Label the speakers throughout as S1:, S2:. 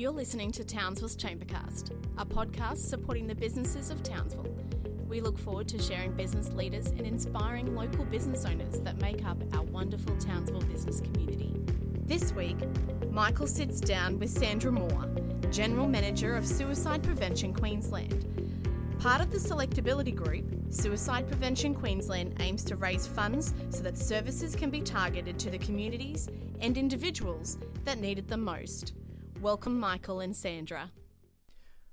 S1: You're listening to Townsville's Chambercast, a podcast supporting the businesses of Townsville. We look forward to sharing business leaders and inspiring local business owners that make up our wonderful Townsville business community. This week, Michael sits down with Sandra Moore, General Manager of Suicide Prevention Queensland. Part of the Selectability Group, Suicide Prevention Queensland aims to raise funds so that services can be targeted to the communities and individuals that need it the most. Welcome, Michael and Sandra.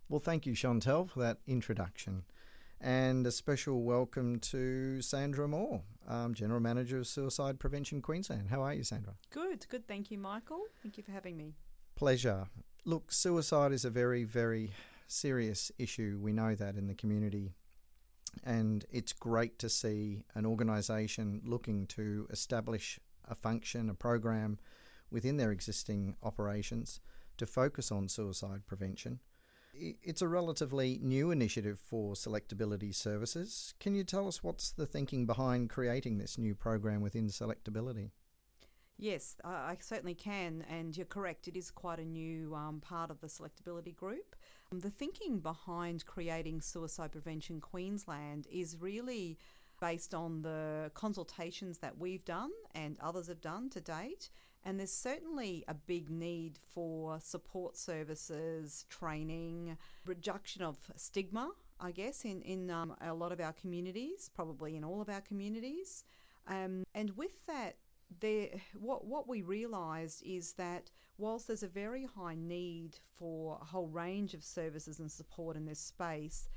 S2: Well, thank you, Chantel, for that introduction. And a special welcome to Sandra Moore, um, General Manager of Suicide Prevention Queensland. How are you, Sandra?
S3: Good, good. Thank you, Michael. Thank you for having me.
S2: Pleasure. Look, suicide is a very, very serious issue. We know that in the community. And it's great to see an organisation looking to establish a function, a program within their existing operations to focus on suicide prevention. It's a relatively new initiative for selectability services. Can you tell us what's the thinking behind creating this new program within selectability?
S3: Yes, I certainly can, and you're correct. It is quite a new um, part of the selectability group. Um, the thinking behind creating Suicide Prevention Queensland is really based on the consultations that we've done and others have done to date. And there's certainly a big need for support services, training, reduction of stigma, I guess, in, in um, a lot of our communities, probably in all of our communities. Um, and with that, there, what what we realised is that whilst there's a very high need for a whole range of services and support in this space,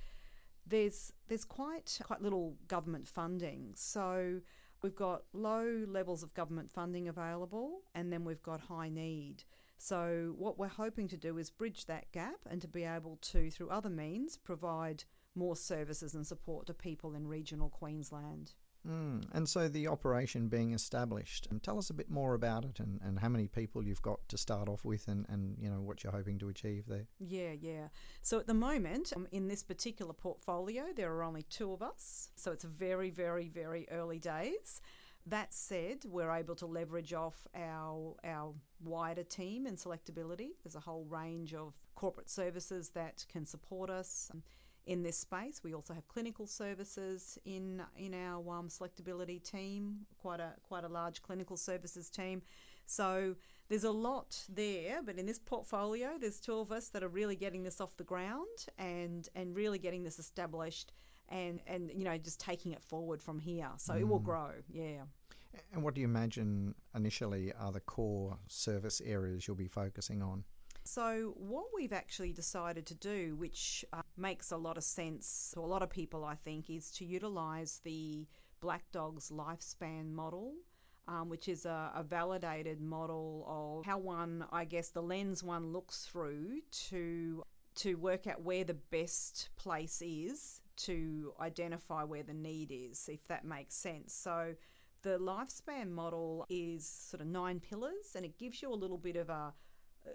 S3: there's there's quite quite little government funding. So we've got low levels of government funding available, and then we've got high need. So what we're hoping to do is bridge that gap and to be able to, through other means, provide more services and support to people in regional Queensland.
S2: Mm. And so the operation being established, um, tell us a bit more about it and, and how many people you've got to start off with and, and you know what you're hoping to achieve there.
S3: Yeah, yeah. So at the moment, um, in this particular portfolio, there are only two of us. So it's very, very, very early days. That said, we're able to leverage off our our wider team and selectability. There's a whole range of corporate services that can support us. Um, in this space. We also have clinical services in in our um, selectability team, quite a quite a large clinical services team. So there's a lot there, but in this portfolio, there's two of us that are really getting this off the ground and and really getting this established and and you know just taking it forward from here. So mm. it will mm. grow. Yeah.
S2: And what do you imagine initially are the core service areas you'll be focusing on?
S3: So, what we've actually decided to do, which uh, makes a lot of sense to a lot of people, I think, is to utilise the Black Dog's lifespan model. Um, which is a, a, validated model of how one, I guess, the lens one looks through to to work out where the best place is to identify where the need is, if that makes sense. So the lifespan model is sort of nine pillars, and it gives you a little bit of a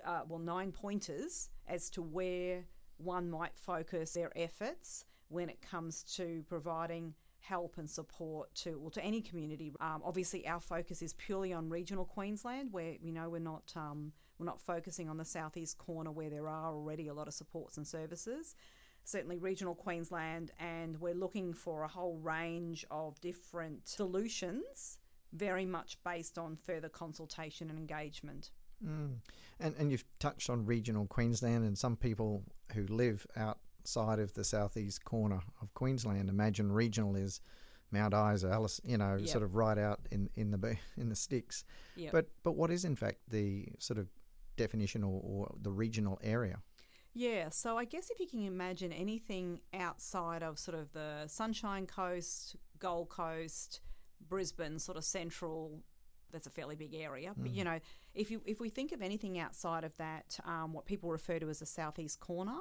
S3: uh, well, nine pointers as to where one might focus their efforts when it comes to providing help and support to well, to any community. Um, obviously, our focus is purely on regional Queensland, where you know we're not um, we're not focusing on the southeast corner where there are already a lot of supports and services. Certainly, regional Queensland, and we're looking for a whole range of different solutions, very much based on further consultation and engagement.
S2: Mm. And and you've touched on regional Queensland, and some people who live outside of the southeast corner of Queensland imagine regional is Mount Isa, Alice, you know, yep. sort of right out in, in the in the sticks. Yep. But but what is in fact the sort of definition or, or the regional area?
S3: Yeah, so I guess if you can imagine anything outside of sort of the Sunshine Coast, Gold Coast, Brisbane, sort of central that's a fairly big area. Mm. But you know, if you if we think of anything outside of that, um, what people refer to as the southeast corner,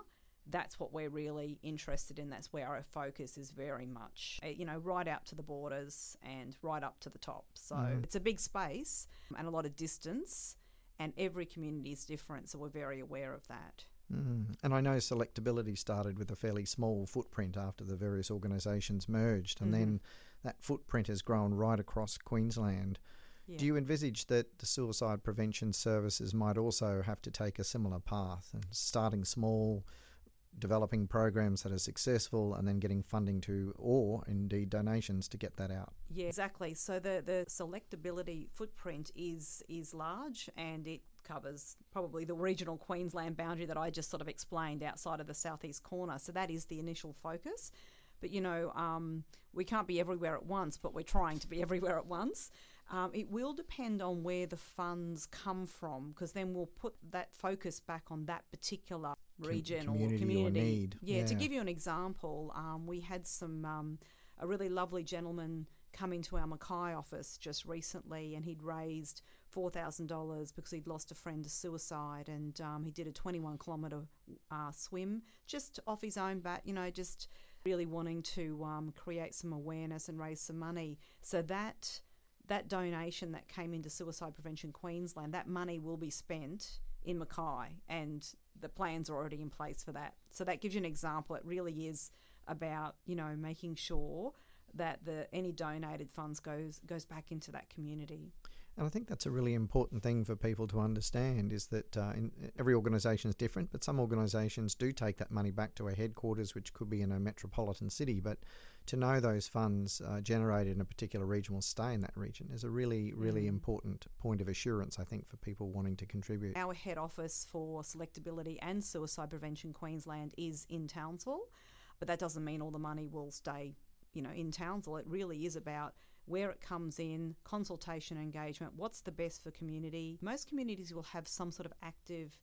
S3: that's what we're really interested in. That's where our focus is very much, eh, you know, right out to the borders and right up to the top. So mm. it's a big space and a lot of distance, and every community is different. So we're very aware of that.
S2: Mm. And I know selectability started with a fairly small footprint after the various organisations merged, and mm-hmm. then that footprint has grown right across Queensland
S3: Yeah.
S2: Do you envisage that the suicide prevention services might also have to take a similar path and starting small, developing programs that are successful, and then getting funding to, or indeed donations to get that out?
S3: Yeah, exactly. So the the selectability footprint is is large, and it covers probably the regional Queensland boundary that I just sort of explained outside of the southeast corner. So that is the initial focus. But you know, um, we can't be everywhere at once, but we're trying to be everywhere at once. Um, it will depend on where the funds come from, because then we'll put that focus back on that particular region
S2: community
S3: or
S2: or
S3: community.
S2: need.
S3: Yeah, to give you an example, um, we had some um, a really lovely gentleman come into our Mackay office just recently, and he'd raised four thousand dollars because he'd lost a friend to suicide, and um, he did a twenty-one kilometre uh, swim just off his own bat. You know, just really wanting to um, create some awareness and raise some money. So that that donation that came into Suicide Prevention Queensland, that money will be spent in Mackay, and the plans are already in place for that. So that gives you an example. It really is about you know making sure that the any donated funds goes goes back into that community.
S2: And I think that's a really important thing for people to understand is that uh, in, every organisation is different, but some organisations do take that money back to a headquarters, which could be in a metropolitan city. But to know those funds uh, generated in a particular region will stay in that region is a really, really important point of assurance, I think, for people wanting to contribute.
S3: Our head office for selectability and suicide prevention Queensland is in Townsville, but that doesn't mean all the money will stay, you know, in Townsville. It really is about where it comes in, consultation engagement, what's the best for community. Most communities will have some sort of active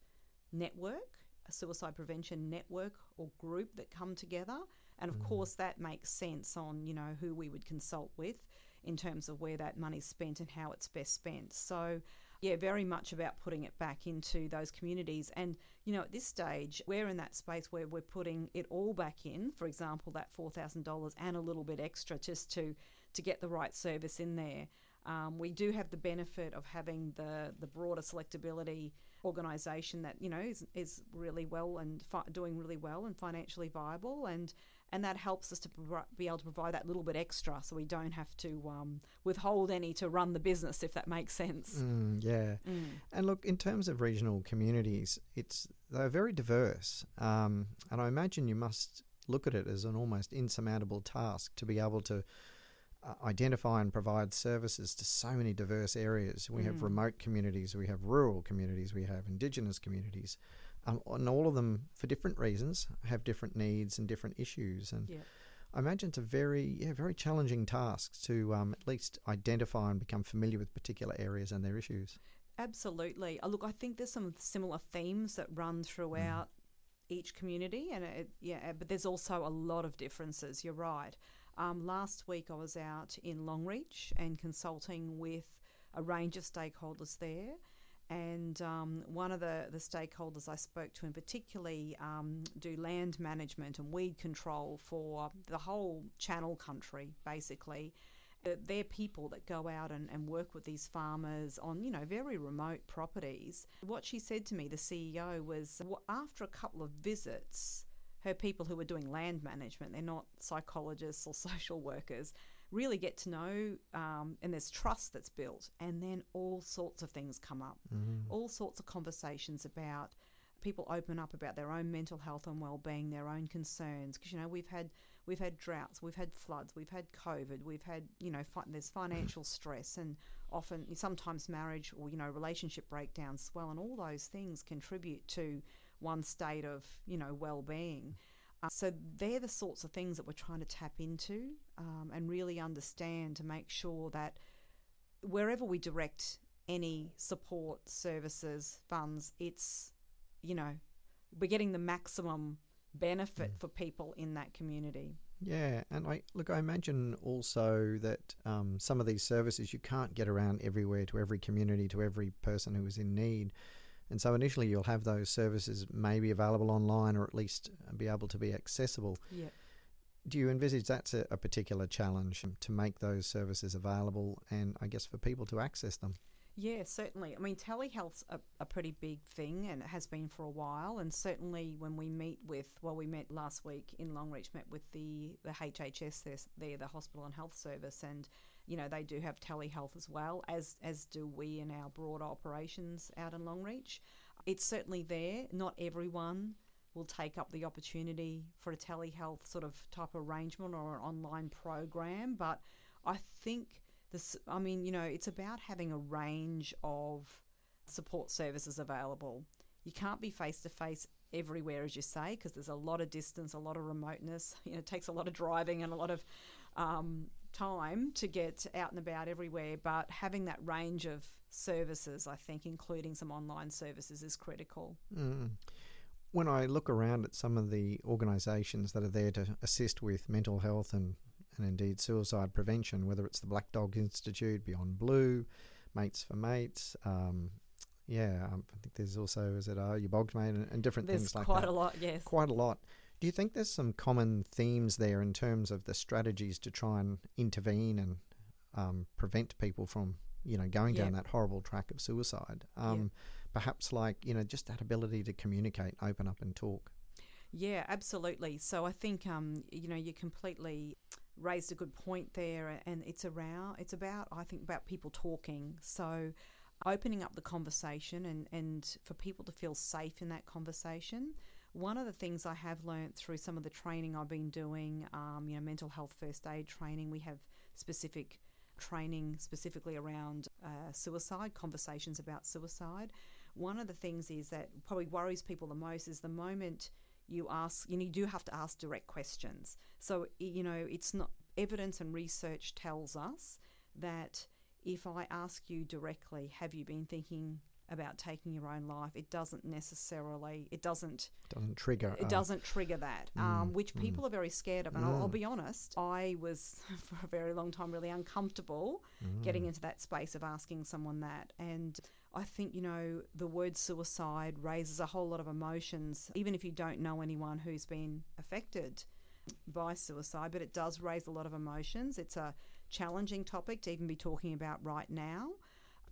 S3: network, a suicide prevention network or group that come together. And of mm. course that makes sense on, you know, who we would consult with in terms of where that money's spent and how it's best spent. So yeah, very much about putting it back into those communities. And, you know, at this stage, we're in that space where we're putting it all back in, for example, that $4,000 and a little bit extra just to, to get the right service in there. Um, we do have the benefit of having the, the broader selectability organisation that, you know, is, is really well and fi- doing really well and financially viable. And, and that helps us to pro- be able to provide that little bit extra so we don't have to um, withhold any to run the business, if that makes sense.
S2: Mm, yeah. And look, in terms of regional communities, it's they're very diverse, um, and I imagine you must look at it as an almost insurmountable task to be able to uh, identify and provide services to so many diverse areas. We have remote communities, we have rural communities, we have indigenous communities, um, and all of them, for different reasons, have different needs and different issues. And. I imagine it's a very, yeah, very challenging task to um, at least identify and become familiar with particular areas and their issues.
S3: Absolutely. Uh, look, I think there's some similar themes that run throughout each community, and it, yeah, but there's also a lot of differences. You're right. Um, last week I was out in Longreach and consulting with a range of stakeholders there. And um, one of the, the stakeholders I spoke to, in particularly, um, do land management and weed control for the whole Channel country, basically. They're people that go out and, and work with these farmers on, you know, very remote properties. What she said to me, the CEO, was "Well, after a couple of visits, her people who are doing land management, they're not psychologists or social workers, really get to know, um, and there's trust that's built, and then all sorts of things come up, all sorts of conversations about people open up about their own mental health and well-being, their own concerns. Because you know we've had we've had droughts, we've had floods, we've had COVID, we've had you know fi- there's financial stress, and often sometimes marriage or you know relationship breakdowns well, and all those things contribute to one state of you know well-being. Uh, so they're the sorts of things that we're trying to tap into um, and really understand to make sure that wherever we direct any support services funds, it's you know we're getting the maximum benefit for people in that community.
S2: Yeah, and I look. I imagine also that um, some of these services you can't get around everywhere to every community to every person who is in need, and so initially you'll have those services maybe available online or at least uh, be able to be accessible.
S3: Yeah.
S2: Do you envisage that's a, a particular challenge um, to make those services available, and I guess for people to access them?
S3: Yeah, certainly. I mean, telehealth's a, a pretty big thing and it has been for a while. And certainly when we meet with, well, we met last week in Longreach, met with the, the HHS there, the Hospital and Health Service, and, you know, they do have telehealth as well, as as do we in our broader operations out in Longreach. It's certainly there. Not everyone will take up the opportunity for a telehealth sort of type arrangement or an online program, but I think this. I mean, you know, it's about having a range of support services available. You can't be face to face everywhere, as you say, because there's a lot of distance, a lot of remoteness. You know, it takes a lot of driving and a lot of um, time to get out and about everywhere. But having that range of services, I think, including some online services, is critical.
S2: Mm. When I look around at some of the organisations that are there to assist with mental health and, and indeed suicide prevention, whether it's the Black Dog Institute, Beyond Blue, Mates for Mates, um, yeah, um, I think there's also is it uh, your Bogged mate and, and different
S3: there's
S2: things like
S3: quite
S2: that.
S3: Quite a lot, yes.
S2: Quite a lot. Do you think there's some common themes there in terms of the strategies to try and intervene and um, prevent people from you know going down that horrible track of suicide? Um, Perhaps like you know just that ability to communicate, open up, and talk.
S3: Yeah, absolutely. So I think um, you know you're completely raised a good point there, and it's around it's about I think about people talking. So opening up the conversation and, and for people to feel safe in that conversation. One of the things I have learnt through some of the training I've been doing, um, you know, mental health first aid training, we have specific training specifically around uh, suicide, conversations about suicide. One of the things is that probably worries people the most is the moment you ask, you, know, you do have to ask direct questions. So, you know, it's not evidence and research tells us that if I ask you directly, have you been thinking about taking your own life? It doesn't necessarily, it doesn't
S2: doesn't trigger.
S3: It uh, doesn't trigger that, mm, um, which mm. people are very scared of. And I'll, I'll, mm. be honest, I was for a very long time really uncomfortable mm. getting into that space of asking someone that. And I think, you know, the word suicide raises a whole lot of emotions, even if you don't know anyone who's been affected by suicide, but it does raise a lot of emotions. It's a challenging topic to even be talking about right now.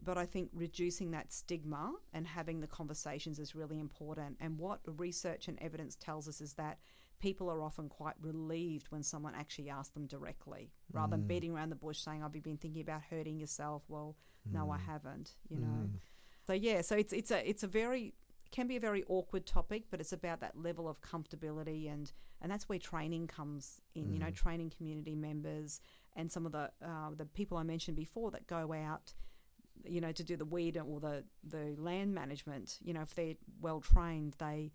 S3: But I think reducing that stigma and having the conversations is really important. And what research and evidence tells us is that people are often quite relieved when someone actually asks them directly, rather mm. than beating around the bush saying, "Have you been thinking about hurting yourself?" Well, mm. no, I mm. haven't. You know. Mm. So yeah, so it's it's a it's a very can be a very awkward topic, but it's about that level of comfortability and and that's where training comes in. You know, mm. training community members and some of the uh, the people I mentioned before that go out, you know, to do the weed or the the land management. You know, if they're well trained, they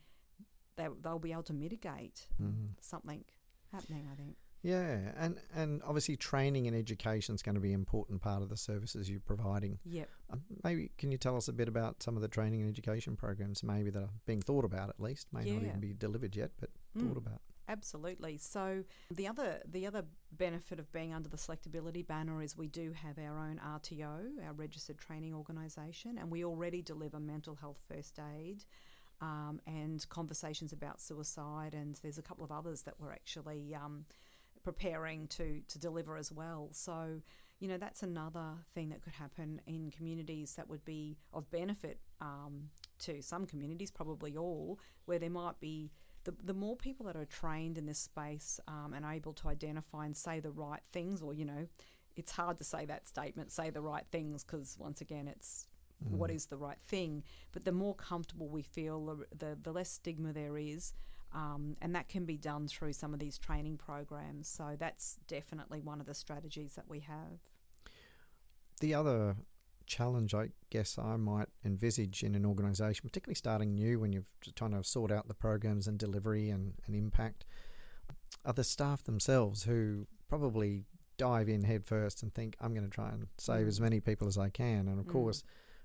S3: they they'll be able to mitigate mm. something happening. I think.
S2: Yeah, and and obviously training and education is going to be an important part of the services you're providing.
S3: Yep.
S2: Um, maybe can you tell us a bit about some of the training and education programs, maybe that are being thought about at least, may yeah. not even be delivered yet, but mm. thought about.
S3: Absolutely. So the other the other benefit of being under the selectability banner is we do have our own RTO, our registered training organisation, and we already deliver mental health first aid. Um, and conversations about suicide, and there's a couple of others that we're actually um, preparing to to deliver as well. So, you know, that's another thing that could happen in communities that would be of benefit um, to some communities, probably all, where there might be the, the more people that are trained in this space um, and able to identify and say the right things, or, you know, it's hard to say that statement, say the right things, because once again, it's mm. what is the right thing. But the more comfortable we feel, the, the, the less stigma there is. Um, and that can be done through some of these training programs. So that's definitely one of the strategies that we have.
S2: The other challenge I guess I might envisage in an organisation, particularly starting new when you're trying to sort out the programs and delivery and, and impact, are the staff themselves who probably dive in headfirst and think, I'm going to try and save mm. as many people as I can. And of mm. course,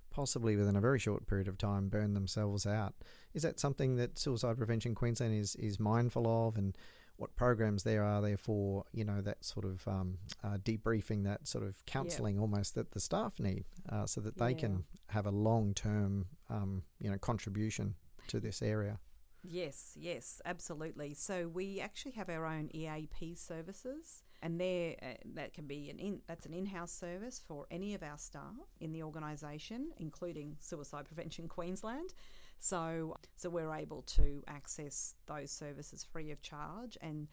S2: possibly within a very short period of time, burn themselves out. Is that something that Suicide Prevention Queensland is, is mindful of? And what programs there are there for you know that sort of um, uh, debriefing, that sort of counselling yeah. almost that the staff need, uh, so that they yeah. can have a long term um, you know contribution to this area.
S3: Yes, yes, absolutely. So we actually have our own EAP services, and there uh, that can be an in, that's an in-house service for any of our staff in the organisation, including Suicide Prevention Queensland. So, so we're able to access those services free of charge, and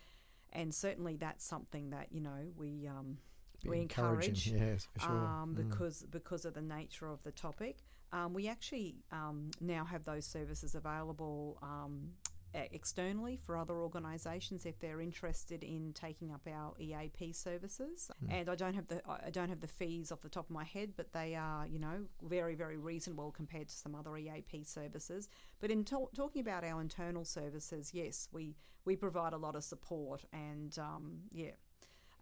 S3: and certainly that's something that you know we um, we encourage
S2: Yes, for sure.
S3: um,
S2: Mm.
S3: because because of the nature of the topic. Um, we actually um, now have those services available um, externally for other organisations if they're interested in taking up our EAP services. And I don't have the I don't have the fees off the top of my head, but they are you know very very reasonable compared to some other EAP services. But in to- talking about our internal services, yes, we we provide a lot of support and um, yeah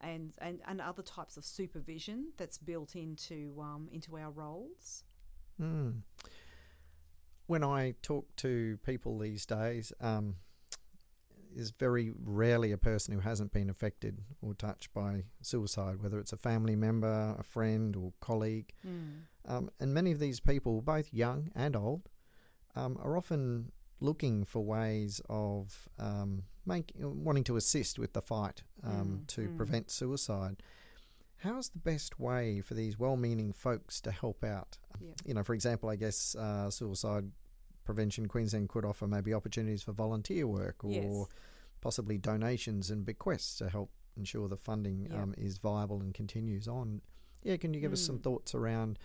S3: and, and, and other types of supervision that's built into um, into our roles.
S2: Mm. When I talk to people these days, um, there's very rarely a person who hasn't been affected or touched by suicide, whether it's a family member, a friend, or colleague. Um, and many of these people, both young and old, um, are often looking for ways of um, make, wanting to assist with the fight um,
S3: Mm,
S2: to
S3: mm.
S2: prevent suicide. How's the best way for these well-meaning folks to help out?
S3: Yep.
S2: You know, for example, I guess uh, suicide prevention Queensland could offer maybe opportunities for volunteer work or
S3: Yes.
S2: possibly donations and bequests to help ensure the funding
S3: Yep.
S2: um, is viable and continues on. Yeah, can you give us some
S3: Mm.
S2: thoughts around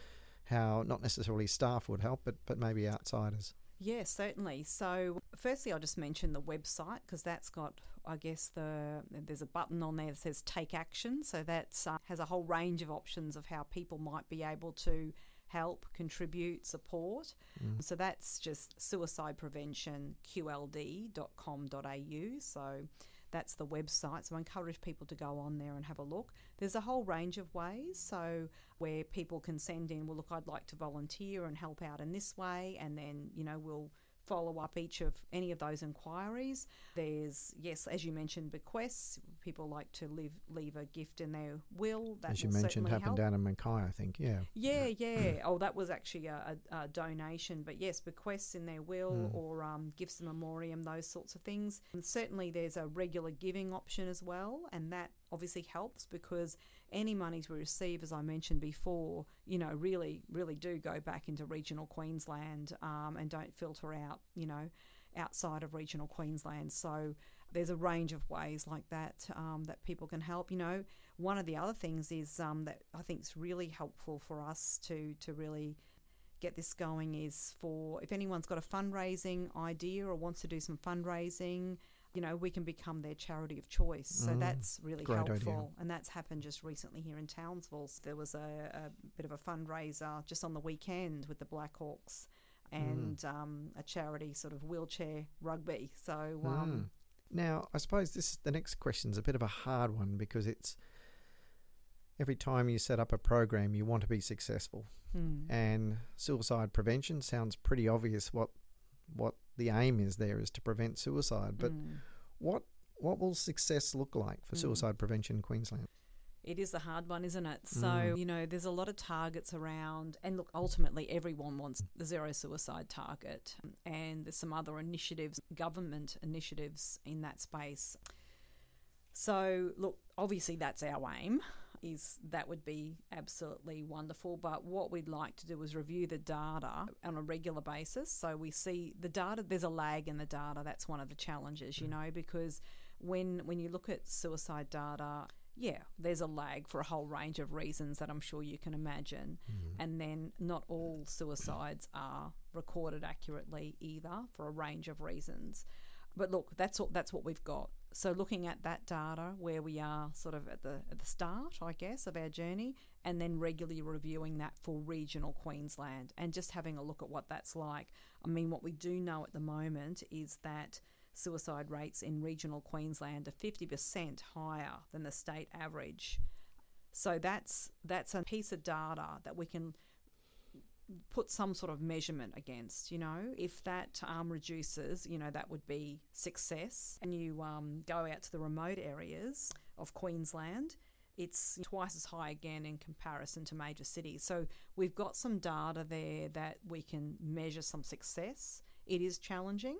S2: how not necessarily staff would help, but but maybe outsiders?
S3: Yes, certainly. So, firstly, I'll just mention the website because that's got, I guess, the there's a button on there that says "Take Action." So that uh, has a whole range of options of how people might be able to help, contribute, support. So that's just suicide prevention qld.com.au. So that's the website. So I encourage people to go on there and have a look. There's a whole range of ways. So where people can send in, well, look, I'd like to volunteer and help out in this way, and then you know we'll follow up each of any of those inquiries. There's yes, as you mentioned, bequests. People like to leave leave a gift in their will. That
S2: As you mentioned, happened
S3: help.
S2: down in Mackay, I think. Yeah.
S3: Yeah, yeah. oh, that was actually a, a, a donation, but yes, bequests in their will or um, gifts in memoriam, those sorts of things. And certainly, there's a regular giving option as well, and that obviously helps because any monies we receive, as I mentioned before, you know, really, really do go back into regional Queensland um, and don't filter out, you know, outside of regional Queensland. So there's a range of ways like that um, that people can help. You know, one of the other things is um, that I think is really helpful for us to to really get this going is for if anyone's got a fundraising idea or wants to do some fundraising. You know, we can become their charity of choice. So that's really
S2: great idea.
S3: helpful. And that's happened just recently here in Townsville. There was a, a bit of a fundraiser just on the weekend with the Blackhawks and um, a charity sort of wheelchair rugby. So, um,
S2: Now, I suppose this the next question is a bit of a hard one because it's every time you set up a program, you want to be successful,
S3: hmm.
S2: and suicide prevention sounds pretty obvious. What what the aim is there is to prevent suicide, but
S3: Mm.
S2: what what will success look like for suicide prevention in Queensland?
S3: It is a hard one, isn't it? So,
S2: Mm.
S3: you know, there's a lot of targets around, and look, ultimately, everyone wants the zero suicide target, and there's some other initiatives, government initiatives in that space. So, look, obviously, that's our aim. Is that would be absolutely wonderful, but what we'd like to do is review the data on a regular basis. So we see the data. There's a lag in the data. That's one of the challenges, you mm. know, because when when you look at suicide data, yeah, there's a lag for a whole range of reasons that I'm sure you can imagine. Mm-hmm. And then not all suicides are recorded accurately either for a range of reasons. But look, that's all, that's what we've got. So looking at that data where we are sort of at the at the start, I guess, of our journey, and then regularly reviewing that for regional Queensland and just having a look at what that's like. I mean, what we do know at the moment is that suicide rates in regional Queensland are 50% higher than the state average. So that's that's a piece of data that we can put some sort of measurement against. You know, if that um, reduces, you know, that would be success. And you um, go out to the remote areas of Queensland. It's twice as high again in comparison to major cities. So we've got some data there that we can measure some success. It is challenging,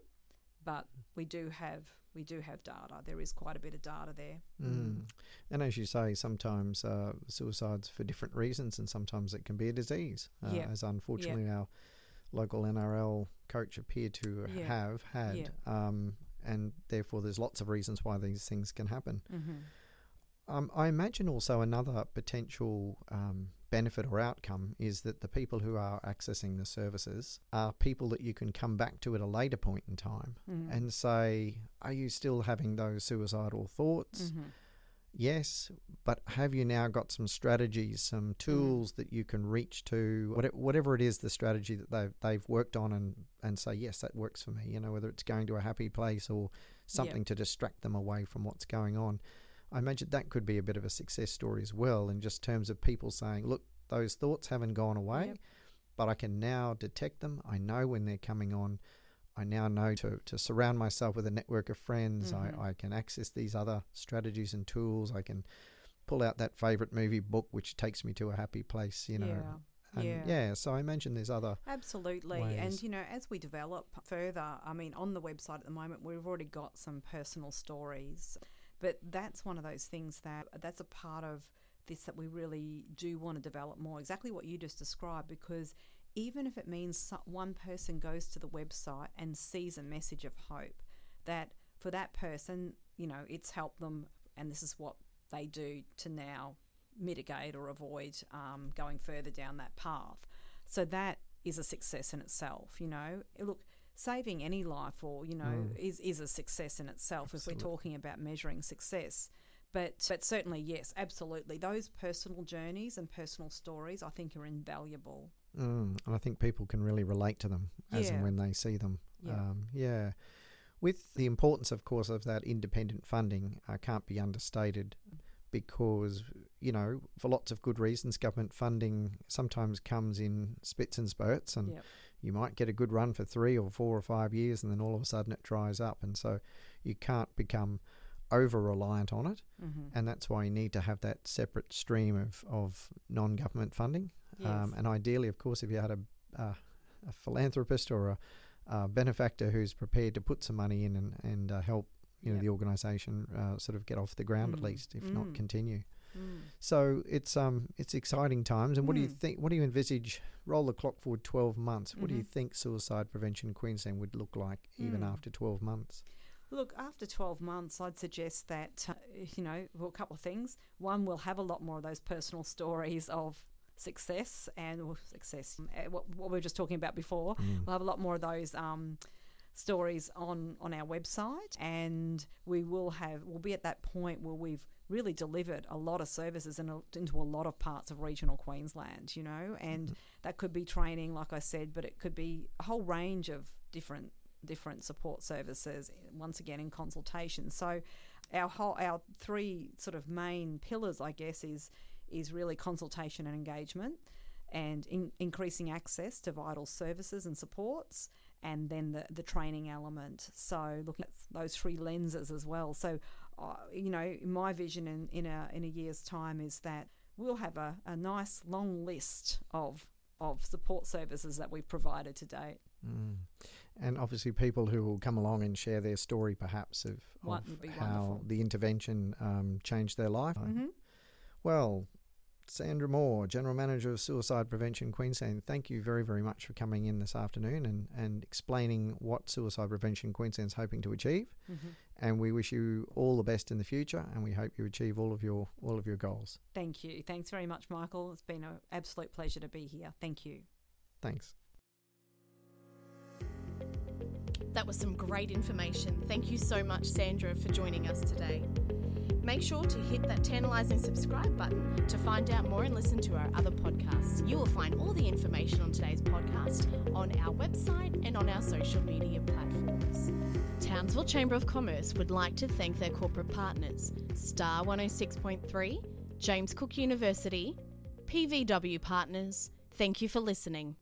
S3: but we do have we do have data. There is quite a bit of data there.
S2: Mm. And as you say, sometimes uh, suicides for different reasons, and sometimes it can be a disease, uh,
S3: Yeah.
S2: as unfortunately our local NRL coach appeared to
S3: Yeah.
S2: have had. Um, and therefore, there's lots of reasons why these things can happen.
S3: Mm-hmm.
S2: Um, I imagine also another potential um, benefit or outcome is that the people who are accessing the services are people that you can come back to at a later point in time
S3: Mm.
S2: and say, Are you still having those suicidal thoughts?
S3: Mhm.
S2: Yes, but have you now got some strategies, some tools that you can reach to, whatever it is, the strategy that they've, they've worked on and, and say, yes, that works for me, you know, whether it's going to a happy place or something to distract them away from what's going on. I imagine that could be a bit of a success story as well, in just terms of people saying, look, those thoughts haven't gone away,
S3: Yep.
S2: but I can now detect them. I know when they're coming on. I now know to, to surround myself with a network of friends.
S3: Mhm.
S2: I, I can access these other strategies and tools. I can pull out that favorite movie book, which takes me to a happy place, you know.
S3: yeah.
S2: And
S3: yeah.
S2: yeah, so I imagine there's other.
S3: Absolutely.
S2: ways.
S3: And, you know, as we develop further, I mean, on the website at the moment, we've already got some personal stories. But that's one of those things that that's a part of this that we really do want to develop more. Exactly what you just described, because even if it means one person goes to the website and sees a message of hope, that for that person, you know, it's helped them, and this is what they do to now mitigate or avoid um, going further down that path. So that is a success in itself. You know, look, saving any life or you know
S2: Mm.
S3: is is a success in itself if we're talking about measuring success. But but certainly yes, absolutely. Those personal journeys and personal stories, I think, are invaluable.
S2: Mm, and I think people can really relate to them as and when they see them.
S3: Yeah.
S2: Um, yeah. With the importance, of course, of that independent funding, uh, can't be understated because, you know, for lots of good reasons, government funding sometimes comes in spits and spurts, and
S3: Yep.
S2: You might get a good run for three or four or five years, and then all of a sudden it dries up. And so you can't become over reliant on it,
S3: Mm-hmm.
S2: and that's why you need to have that separate stream of, of non government funding. Um, and ideally, of course, if you had a, a, a philanthropist or a, a benefactor who's prepared to put some money in and, and uh, help you know
S3: Yep.
S2: the organisation uh, sort of get off the ground at
S3: Mm.
S2: least, if
S3: Mm.
S2: not continue.
S3: Mm.
S2: So it's um it's exciting times. And what do you
S3: Mm.
S2: think? What do you envisage? Roll the clock forward twelve months. What do you
S3: Mhm.
S2: think suicide prevention Queensland would look like even
S3: Mm.
S2: after twelve months?
S3: Look, after 12 months, I'd suggest that, uh, you know, well, a couple of things. One, we'll have a lot more of those personal stories of success and well, success, uh, what, what we were just talking about before.
S2: Mm.
S3: We'll have a lot more of those um, stories on, on our website, and we will have, we'll be at that point where we've really delivered a lot of services in a, into a lot of parts of regional Queensland, you know, and mm-hmm. that could be training, like I said, but it could be a whole range of different different support services once again in consultation. So our whole our three sort of main pillars i guess is is really consultation and engagement and in, increasing access to vital services and supports and then the, the training element. So looking at those three lenses as well. So uh, you know my vision in, in a in a year's time is that we'll have a, a nice long list of of support services that we've provided to date
S2: Mm. And obviously, people who will come along and share their story, perhaps, of, of how
S3: wonderful.
S2: the intervention um, changed their life.
S3: Mm-hmm.
S2: Well, Sandra Moore, General Manager of Suicide Prevention Queensland, thank you very, very much for coming in this afternoon and, and explaining what Suicide Prevention Queensland's hoping to achieve.
S3: hmm
S2: And we wish you all the best in the future, and we hope you achieve all of your all of your goals.
S3: Thank you. Thanks very much, Michael. It's been an absolute pleasure to be here. Thank you.
S2: Thanks.
S1: That was some great information. Thank you so much, Sandra, for joining us today. Make sure to hit that tantalising subscribe button to find out more and listen to our other podcasts. You will find all the information on today's podcast on our website and on our social media platforms. Townsville Chamber of Commerce would like to thank their corporate partners Star 106.3, James Cook University, PVW Partners. Thank you for listening.